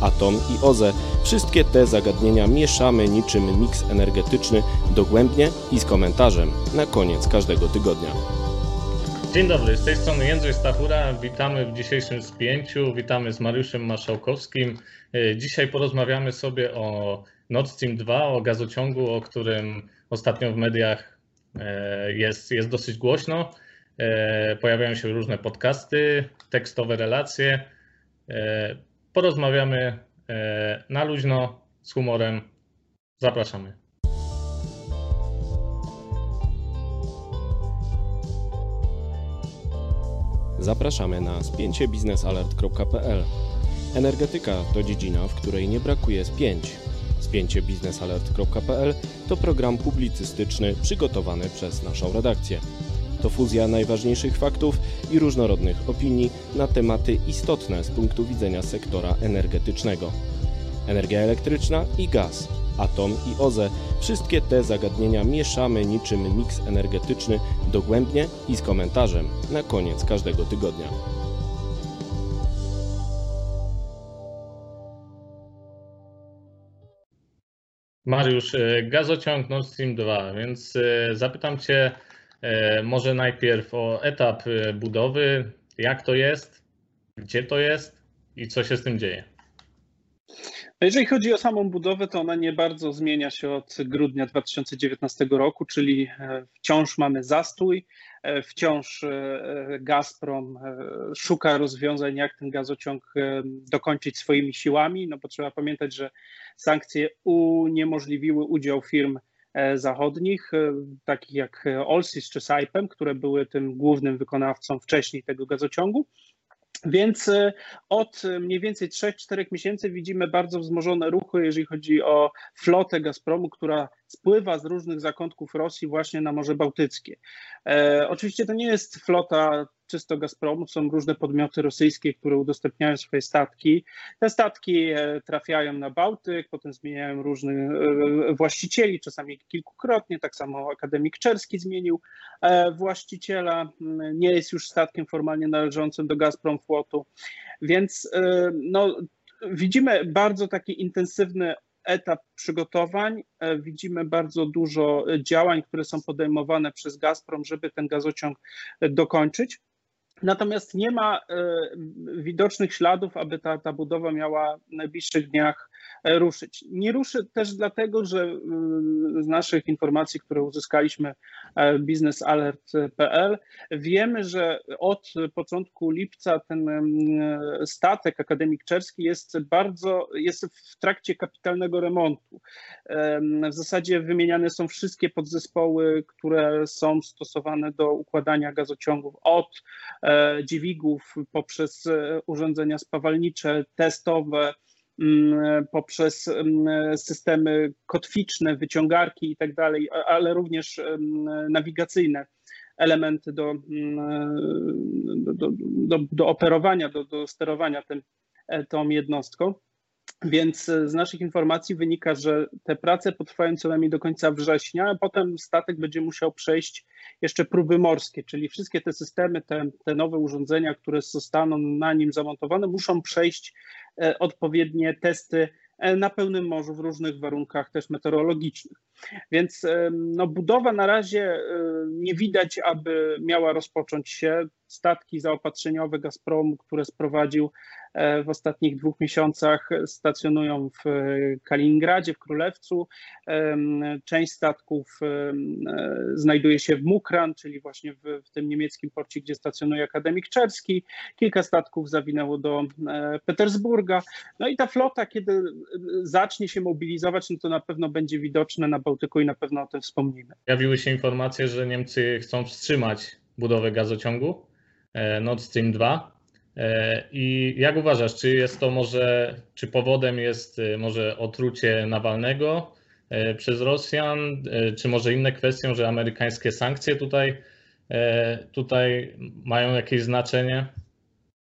atom i OZE wszystkie te zagadnienia mieszamy niczym miks energetyczny dogłębnie i z komentarzem na koniec każdego tygodnia. Dzień dobry, z tej strony Jędrzej Stachura. Witamy w dzisiejszym spięciu. Witamy z Mariuszem Marszałkowskim. Dzisiaj porozmawiamy sobie o Nord Stream 2, o gazociągu, o którym ostatnio w mediach jest, jest dosyć głośno. Pojawiają się różne podcasty, tekstowe relacje. Porozmawiamy na luźno, z humorem. Zapraszamy. Zapraszamy na spięciebiznesalert.pl. Energetyka to dziedzina, w której nie brakuje spięć. Spięciebiznesalert.pl to program publicystyczny przygotowany przez naszą redakcję. To fuzja najważniejszych faktów i różnorodnych opinii na tematy istotne z punktu widzenia sektora energetycznego. Energia elektryczna i gaz, atom i OZE wszystkie te zagadnienia mieszamy niczym miks energetyczny dogłębnie i z komentarzem na koniec każdego tygodnia. Mariusz, gazociąg Nord Stream 2, więc zapytam Cię może najpierw o etap budowy, jak to jest, gdzie to jest i co się z tym dzieje. Jeżeli chodzi o samą budowę, to ona nie bardzo zmienia się od grudnia 2019 roku, czyli wciąż mamy zastój, wciąż Gazprom szuka rozwiązań, jak ten gazociąg dokończyć swoimi siłami, no bo trzeba pamiętać, że sankcje uniemożliwiły udział firm zachodnich, takich jak Olsis czy Saipem, które były tym głównym wykonawcą wcześniej tego gazociągu. Więc od mniej więcej 3-4 miesięcy widzimy bardzo wzmożone ruchy, jeżeli chodzi o flotę Gazpromu, która spływa z różnych zakątków Rosji właśnie na Morze Bałtyckie. Oczywiście to nie jest flota czysto Gazpromu, są różne podmioty rosyjskie, które udostępniają swoje statki. Te statki trafiają na Bałtyk, potem zmieniają różnych właścicieli, czasami kilkukrotnie, tak samo akademik Czerski zmienił właściciela, nie jest już statkiem formalnie należącym do Gazprom Flotu, więc no, widzimy bardzo taki intensywny etap przygotowań. Widzimy bardzo dużo działań, które są podejmowane przez Gazprom, żeby ten gazociąg dokończyć. Natomiast nie ma widocznych śladów, aby ta, ta budowa miała w najbliższych dniach ruszyć. Nie ruszy też dlatego, że z naszych informacji, które uzyskaliśmy biznesalert.pl, wiemy, że od początku lipca ten statek Akademik Czerski jest bardzo, jest w trakcie kapitalnego remontu. W zasadzie wymieniane są wszystkie podzespoły, które są stosowane do układania gazociągów od dźwigów poprzez urządzenia spawalnicze, testowe, poprzez systemy kotwiczne, wyciągarki i tak dalej, ale również nawigacyjne elementy do, do, do, do operowania, do, do sterowania tym, tą jednostką. Więc z naszych informacji wynika, że te prace potrwają co najmniej do końca września, a potem statek będzie musiał przejść jeszcze próby morskie, czyli wszystkie te systemy, te, te nowe urządzenia, które zostaną na nim zamontowane, muszą przejść odpowiednie testy na pełnym morzu w różnych warunkach też meteorologicznych. Więc no, budowa na razie nie widać, aby miała rozpocząć się. Statki zaopatrzeniowe Gazpromu, które sprowadził w ostatnich dwóch miesiącach, stacjonują w Kaliningradzie, w Królewcu. Część statków znajduje się w Mukran, czyli właśnie w, w tym niemieckim porcie, gdzie stacjonuje Akademik Czerski. Kilka statków zawinęło do Petersburga. No i ta flota, kiedy zacznie się mobilizować, no to na pewno będzie widoczne na Bałtyku i na pewno o tym wspomnimy. Pojawiły się informacje, że Niemcy chcą wstrzymać budowę gazociągu Nord Stream 2. I jak uważasz, czy jest to może, czy powodem jest może otrucie Nawalnego przez Rosjan, czy może inne kwestie, że amerykańskie sankcje tutaj tutaj mają jakieś znaczenie?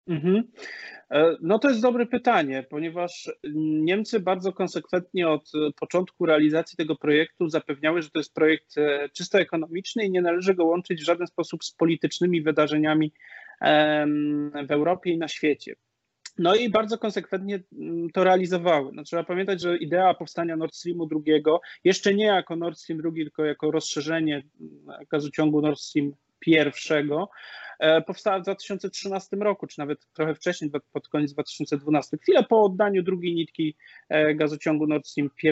Mhm. E, no to jest dobre pytanie, ponieważ Niemcy bardzo konsekwentnie od początku realizacji tego projektu zapewniały, że to jest projekt e, czysto ekonomiczny i nie należy go łączyć w żaden sposób z politycznymi wydarzeniami w Europie i na świecie. No i bardzo konsekwentnie mm, to realizowały. No, trzeba pamiętać, że idea powstania Nord Streamu II, jeszcze nie jako Nord Stream II, tylko jako rozszerzenie mm, gazociągu Nord Stream I, E, powstała w 2013 roku, czy nawet trochę wcześniej, pod koniec 2012, chwilę po oddaniu drugiej nitki e, gazociągu Nord Stream I.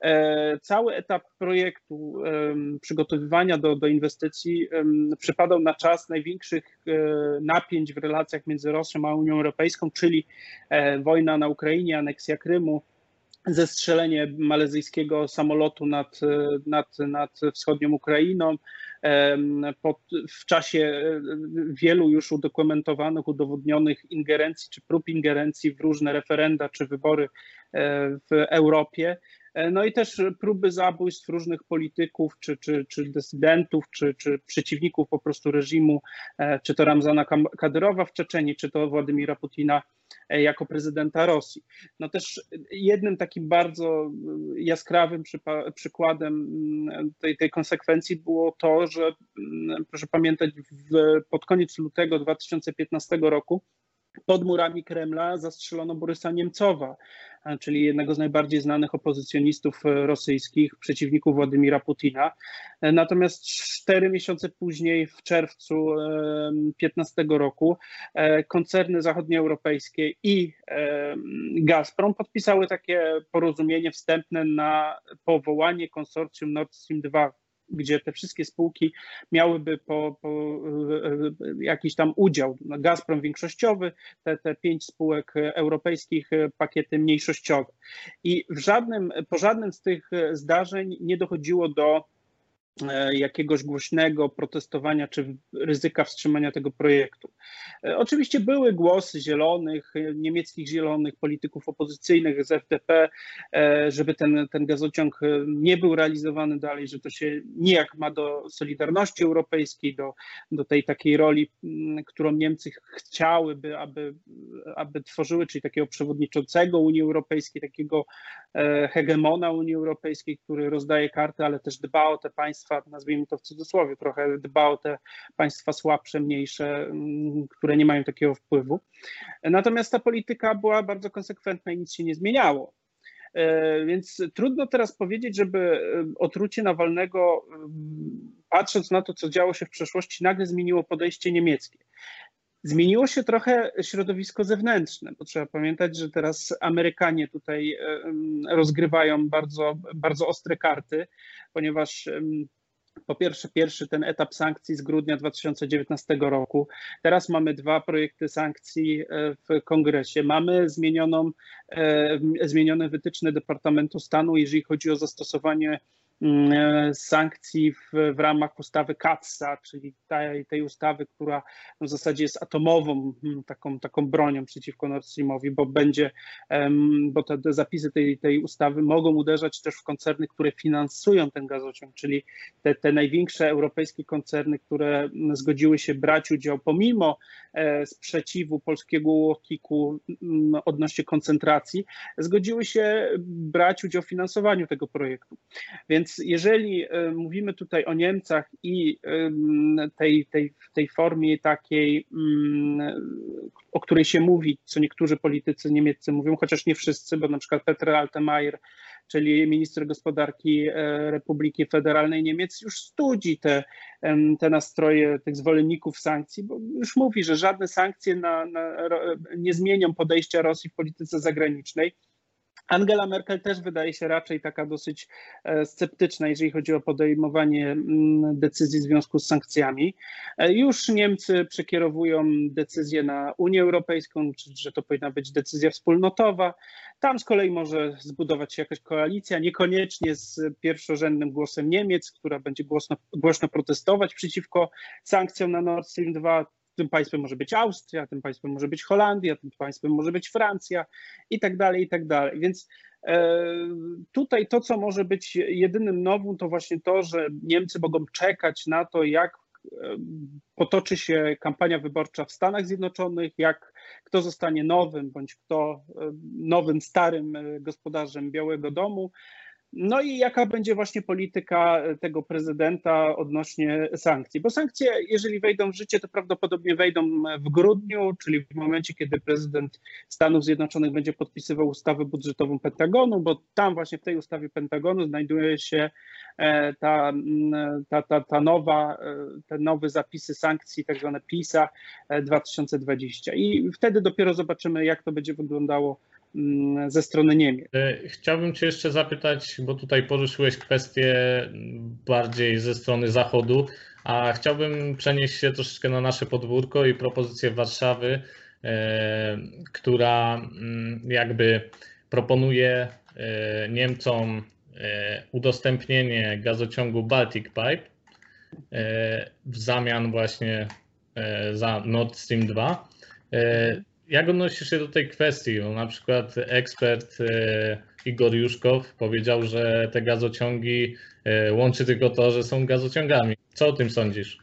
E, cały etap projektu przygotowywania do, do inwestycji przypadał na czas największych napięć w relacjach między Rosją a Unią Europejską, czyli wojna na Ukrainie, aneksja Krymu, zestrzelenie malezyjskiego samolotu nad, nad, nad wschodnią Ukrainą, pod, w czasie wielu już udokumentowanych, udowodnionych ingerencji czy prób ingerencji w różne referenda czy wybory e, w Europie. E, no i też próby zabójstw różnych polityków, czy, czy, czy dysydentów, czy, czy przeciwników po prostu reżimu, czy to Ramzana Kadyrowa w Czeczeniu, czy to Władimira Putina E, jako prezydenta Rosji. No też jednym takim bardzo jaskrawym przykładem mm, tej, tej konsekwencji było to, że mm, proszę pamiętać, w, pod koniec lutego 2015 roku pod murami Kremla zastrzelono Borysa Niemcowa, czyli jednego z najbardziej znanych opozycjonistów e, rosyjskich, przeciwników Władimira Putina. E, natomiast cztery miesiące później, w czerwcu 2015 roku, e, koncerny zachodnioeuropejskie i Gazprom podpisały takie porozumienie wstępne na powołanie konsorcjum Nord Stream 2 gdzie te wszystkie spółki miałyby po, po jakiś tam udział. No, Gazprom większościowy, te, te pięć spółek europejskich pakiety mniejszościowe. I w żadnym, po żadnym z tych zdarzeń nie dochodziło do jakiegoś głośnego protestowania czy ryzyka wstrzymania tego projektu. E, oczywiście były głosy zielonych, niemieckich zielonych, polityków opozycyjnych z FDP, e, żeby ten, ten gazociąg nie był realizowany dalej, że to się nijak ma do Solidarności Europejskiej, do, do tej takiej roli, którą Niemcy chciałyby, aby, aby tworzyły, czyli takiego przewodniczącego Unii Europejskiej, takiego hegemona Unii Europejskiej, który rozdaje karty, ale też dba o te państwa, państwa, nazwijmy to w cudzysłowie, trochę dba o te państwa słabsze, mniejsze, mm, które nie mają takiego wpływu. Natomiast ta polityka była bardzo konsekwentna i nic się nie zmieniało. E, więc trudno teraz powiedzieć, żeby e, otrucie Nawalnego, mm, patrząc na to, co działo się w przeszłości, nagle zmieniło podejście niemieckie. Zmieniło się trochę środowisko zewnętrzne, bo trzeba pamiętać, że teraz Amerykanie tutaj rozgrywają bardzo, bardzo ostre karty, ponieważ po pierwsze, pierwszy ten etap sankcji z grudnia 2019 roku. Teraz mamy dwa projekty sankcji e, w kongresie. Mamy zmienioną, e, zmienione wytyczne Departamentu Stanu, jeżeli chodzi o zastosowanie sankcji w, w ramach ustawy CATSA, czyli tej, tej ustawy, która w zasadzie jest atomową mm, taką, taką bronią przeciwko Nord Streamowi, bo będzie, bo te, te zapisy tej, tej ustawy mogą uderzać też w koncerny, które finansują ten gazociąg, czyli te, te największe europejskie koncerny, które mm, zgodziły się brać udział pomimo e, sprzeciwu polskiego łokiku odnośnie koncentracji, zgodziły się brać udział w finansowaniu tego projektu. Więc więc jeżeli e, mówimy tutaj o Niemcach i tej, tej, tej formie takiej, mm, o której się mówi, co niektórzy politycy niemieccy mówią, chociaż nie wszyscy, bo na przykład Peter Altmaier, czyli minister gospodarki e, Republiki Federalnej Niemiec, już studzi te, te nastroje tych zwolenników sankcji, bo już mówi, że żadne sankcje na, na, nie zmienią podejścia Rosji w polityce zagranicznej Angela Merkel też wydaje się raczej taka dosyć e, sceptyczna, jeżeli chodzi o podejmowanie mm, decyzji w związku z sankcjami. E, już Niemcy przekierowują decyzję na Unię Europejską, że to powinna być decyzja wspólnotowa. Tam z kolei może zbudować się jakaś koalicja, niekoniecznie z pierwszorzędnym głosem Niemiec, która będzie głośno, głośno protestować przeciwko sankcjom na Nord Stream 2 tym państwem może być Austria, tym państwem może być Holandia, tym państwem może być Francja i tak dalej, i tak dalej. Więc e, tutaj to, co może być jedynym nowym, to właśnie to, że Niemcy mogą czekać na to, jak potoczy się kampania wyborcza w Stanach Zjednoczonych, jak kto zostanie nowym bądź kto nowym, starym gospodarzem Białego Domu. No i jaka będzie właśnie polityka tego prezydenta odnośnie sankcji? Bo sankcje, jeżeli wejdą w życie, to prawdopodobnie wejdą w grudniu, czyli w momencie, kiedy prezydent Stanów Zjednoczonych będzie podpisywał ustawę budżetową Pentagonu, bo tam właśnie w tej ustawie Pentagonu znajduje się e, ta, ta, ta, ta nowa, e, te nowe zapisy sankcji, tak zwane PISA 2020. I wtedy dopiero zobaczymy, jak to będzie wyglądało ze strony Niemiec. E, chciałbym Cię jeszcze zapytać, bo tutaj poruszyłeś kwestię bardziej ze strony Zachodu, a chciałbym przenieść się troszeczkę na nasze podwórko i propozycję Warszawy, e, która mm, jakby proponuje e, Niemcom udostępnienie gazociągu Baltic Pipe w zamian właśnie za Nord Stream 2 jak odnosisz się do tej kwestii? No, na przykład ekspert e, Igor Juszkow powiedział, że te gazociągi e, łączy tylko to, że są gazociągami. Co o tym sądzisz?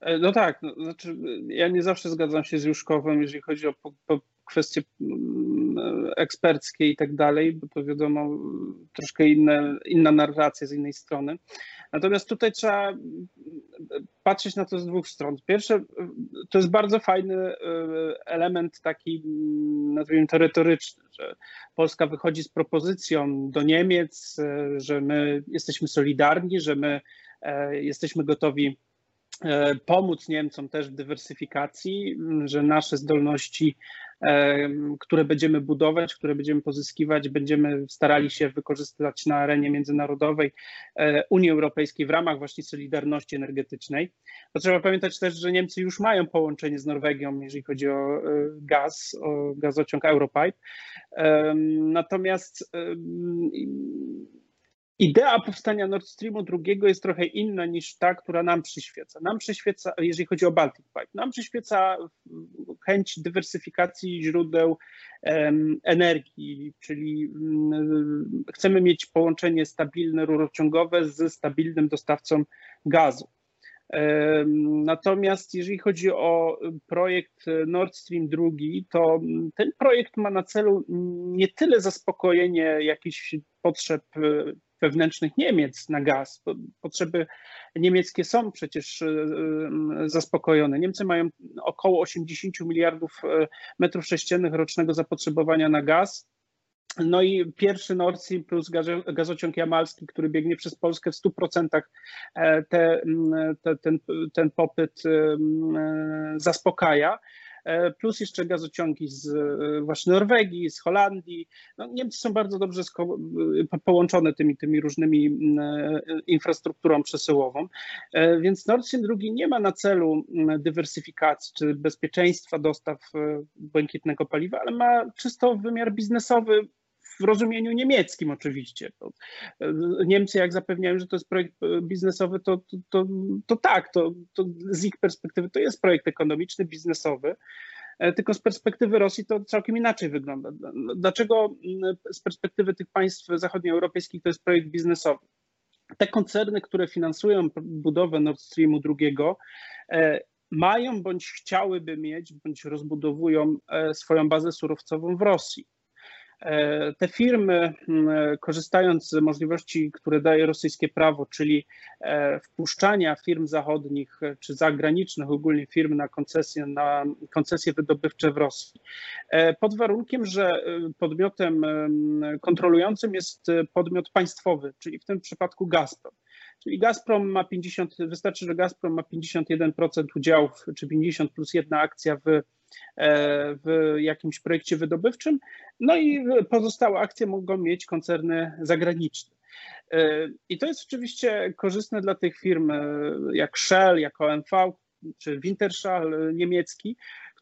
E, no tak, no, znaczy ja nie zawsze zgadzam się z Juszkowem, jeżeli chodzi o po, po kwestie mm, eksperckie i tak dalej, bo to wiadomo troszkę inne, inna narracja z innej strony. Natomiast tutaj trzeba patrzeć na to z dwóch stron. Pierwsze, to jest bardzo fajny e, element taki, mm, nazwijmy to retoryczny, że Polska wychodzi z propozycją do Niemiec, e, że my jesteśmy solidarni, że my e, jesteśmy gotowi pomóc Niemcom też w dywersyfikacji, że nasze zdolności które będziemy budować, które będziemy pozyskiwać, będziemy starali się wykorzystać na arenie międzynarodowej e, Unii Europejskiej w ramach właśnie solidarności energetycznej. To trzeba pamiętać też, że Niemcy już mają połączenie z Norwegią, jeżeli chodzi o e, gaz, o gazociąg Europipe. Natomiast Idea powstania Nord Streamu II jest trochę inna niż ta, która nam przyświeca. Nam przyświeca, jeżeli chodzi o Baltic Pipe, nam przyświeca chęć dywersyfikacji źródeł um, energii, czyli um, chcemy mieć połączenie stabilne, rurociągowe z stabilnym dostawcą gazu. Natomiast jeżeli chodzi o projekt Nord Stream II, to ten projekt ma na celu nie tyle zaspokojenie jakichś potrzeb wewnętrznych Niemiec na gaz. Potrzeby niemieckie są przecież e, e, zaspokojone. Niemcy mają około 80 miliardów e, metrów sześciennych rocznego zapotrzebowania na gaz. No i pierwszy Nord Stream plus gazociąg jamalski, który biegnie przez Polskę w 100% te, te, ten, ten popyt zaspokaja. E, plus jeszcze gazociągi z e, właśnie Norwegii, z Holandii. No, Niemcy są bardzo dobrze e, połączone tymi, tymi różnymi infrastrukturą przesyłową, więc Nord Stream 2 nie ma na celu dywersyfikacji czy bezpieczeństwa dostaw błękitnego paliwa, ale ma czysto wymiar biznesowy w rozumieniu niemieckim oczywiście. Niemcy jak zapewniają, że to jest projekt biznesowy, to, to, to, to tak, to, to z ich perspektywy to jest projekt ekonomiczny, biznesowy, e, tylko z perspektywy Rosji to całkiem inaczej wygląda. Dlaczego z perspektywy tych państw zachodnioeuropejskich to jest projekt biznesowy? Te koncerny, które finansują budowę Nord Streamu II, e, mają bądź chciałyby mieć, bądź rozbudowują e, swoją bazę surowcową w Rosji. E, te firmy, korzystając z możliwości, które daje rosyjskie prawo, czyli e, wpuszczania firm zachodnich e, czy zagranicznych, ogólnie firm na koncesje, na koncesje wydobywcze w Rosji, pod warunkiem, że podmiotem kontrolującym jest podmiot państwowy, czyli w tym przypadku Gazprom. Czyli Gazprom ma 50, wystarczy, że Gazprom ma 51% udziałów, czy 50 plus jedna akcja w E, w jakimś projekcie wydobywczym, no i pozostałe akcje mogą mieć koncerny zagraniczne. E, I to jest oczywiście korzystne dla tych firm e, jak Shell, jak OMV czy Wintershall niemiecki,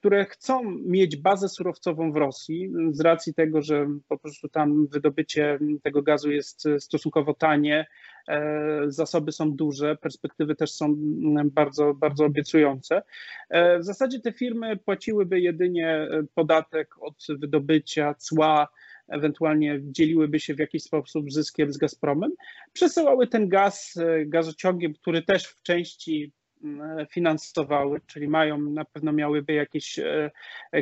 które chcą mieć bazę surowcową w Rosji z racji tego, że po prostu tam wydobycie tego gazu jest stosunkowo tanie, e, zasoby są duże, perspektywy też są mm, bardzo, bardzo obiecujące. E, w zasadzie te firmy płaciłyby jedynie podatek od wydobycia, cła, ewentualnie dzieliłyby się w jakiś sposób zyskiem z Gazpromem, przesyłały ten gaz e, gazociągiem, który też w części finansowały, czyli mają, na pewno miałyby jakieś e,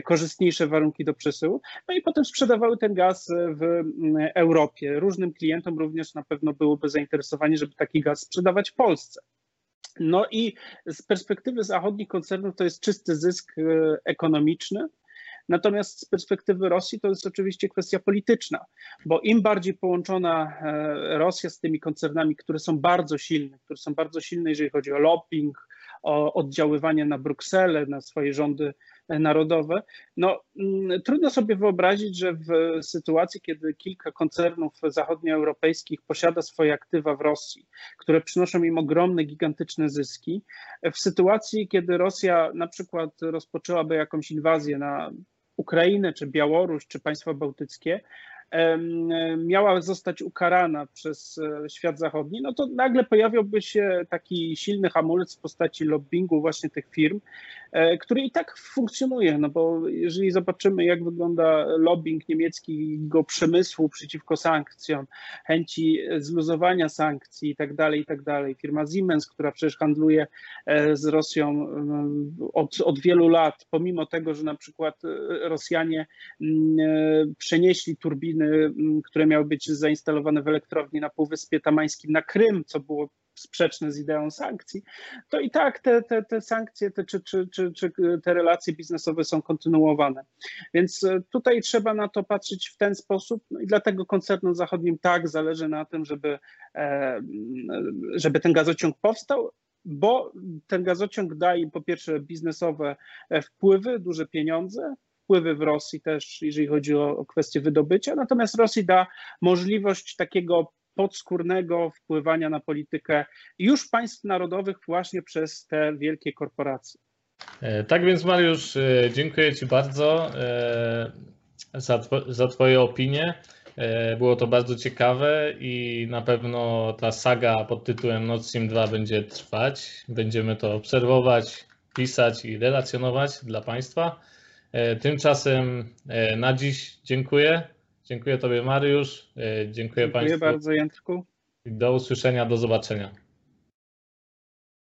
korzystniejsze warunki do przesyłu, no i potem sprzedawały ten gaz w Europie. Różnym klientom również na pewno byłoby zainteresowanie, żeby taki gaz sprzedawać w Polsce. No i z perspektywy zachodnich koncernów to jest czysty zysk e, ekonomiczny, Natomiast z perspektywy Rosji to jest oczywiście kwestia polityczna, bo im bardziej połączona e, Rosja z tymi koncernami, które są bardzo silne, które są bardzo silne, jeżeli chodzi o lobbying, o oddziaływanie na Brukselę, na swoje rządy e, narodowe. No, mm, trudno sobie wyobrazić, że w sytuacji, kiedy kilka koncernów zachodnioeuropejskich posiada swoje aktywa w Rosji, które przynoszą im ogromne, gigantyczne zyski, w sytuacji, kiedy Rosja na przykład rozpoczęłaby jakąś inwazję na Ukrainę, czy Białoruś, czy państwa bałtyckie, miała zostać ukarana przez e, świat zachodni, no to nagle pojawiłby się taki silny hamulec w postaci lobbingu właśnie tych firm, który i tak funkcjonuje, no bo jeżeli zobaczymy, jak wygląda lobbying niemieckiego przemysłu przeciwko sankcjom, chęci zluzowania sankcji i tak dalej, i tak dalej. Firma Siemens, która przecież handluje e, z Rosją od, od wielu lat, pomimo tego, że na przykład Rosjanie mm, przenieśli turbiny które miały być zainstalowane w elektrowni na Półwyspie Tamańskim na Krym, co było sprzeczne z ideą sankcji, to i tak te, te, te sankcje te, czy, czy, czy, czy te relacje biznesowe są kontynuowane. Więc e, tutaj trzeba na to patrzeć w ten sposób no i dlatego koncernom zachodnim tak zależy na tym, żeby, e, żeby ten gazociąg powstał, bo ten gazociąg daje po pierwsze biznesowe e, wpływy, duże pieniądze, wpływy w Rosji też, jeżeli chodzi o, o wydobycia. Natomiast Rosji da możliwość takiego podskórnego wpływania na politykę już państw narodowych właśnie przez te wielkie korporacje. E, tak więc Mariusz, e, dziękuję Ci bardzo e, za, za Twoje opinie. Było to bardzo ciekawe i na pewno ta saga pod tytułem Nord Stream 2 będzie trwać. Będziemy to obserwować, pisać i relacjonować dla Państwa. Tymczasem na dziś dziękuję. Dziękuję Tobie, Mariusz. E, dziękuję, dziękuję Państwu. Dziękuję bardzo, Jędrku. Do usłyszenia, do zobaczenia.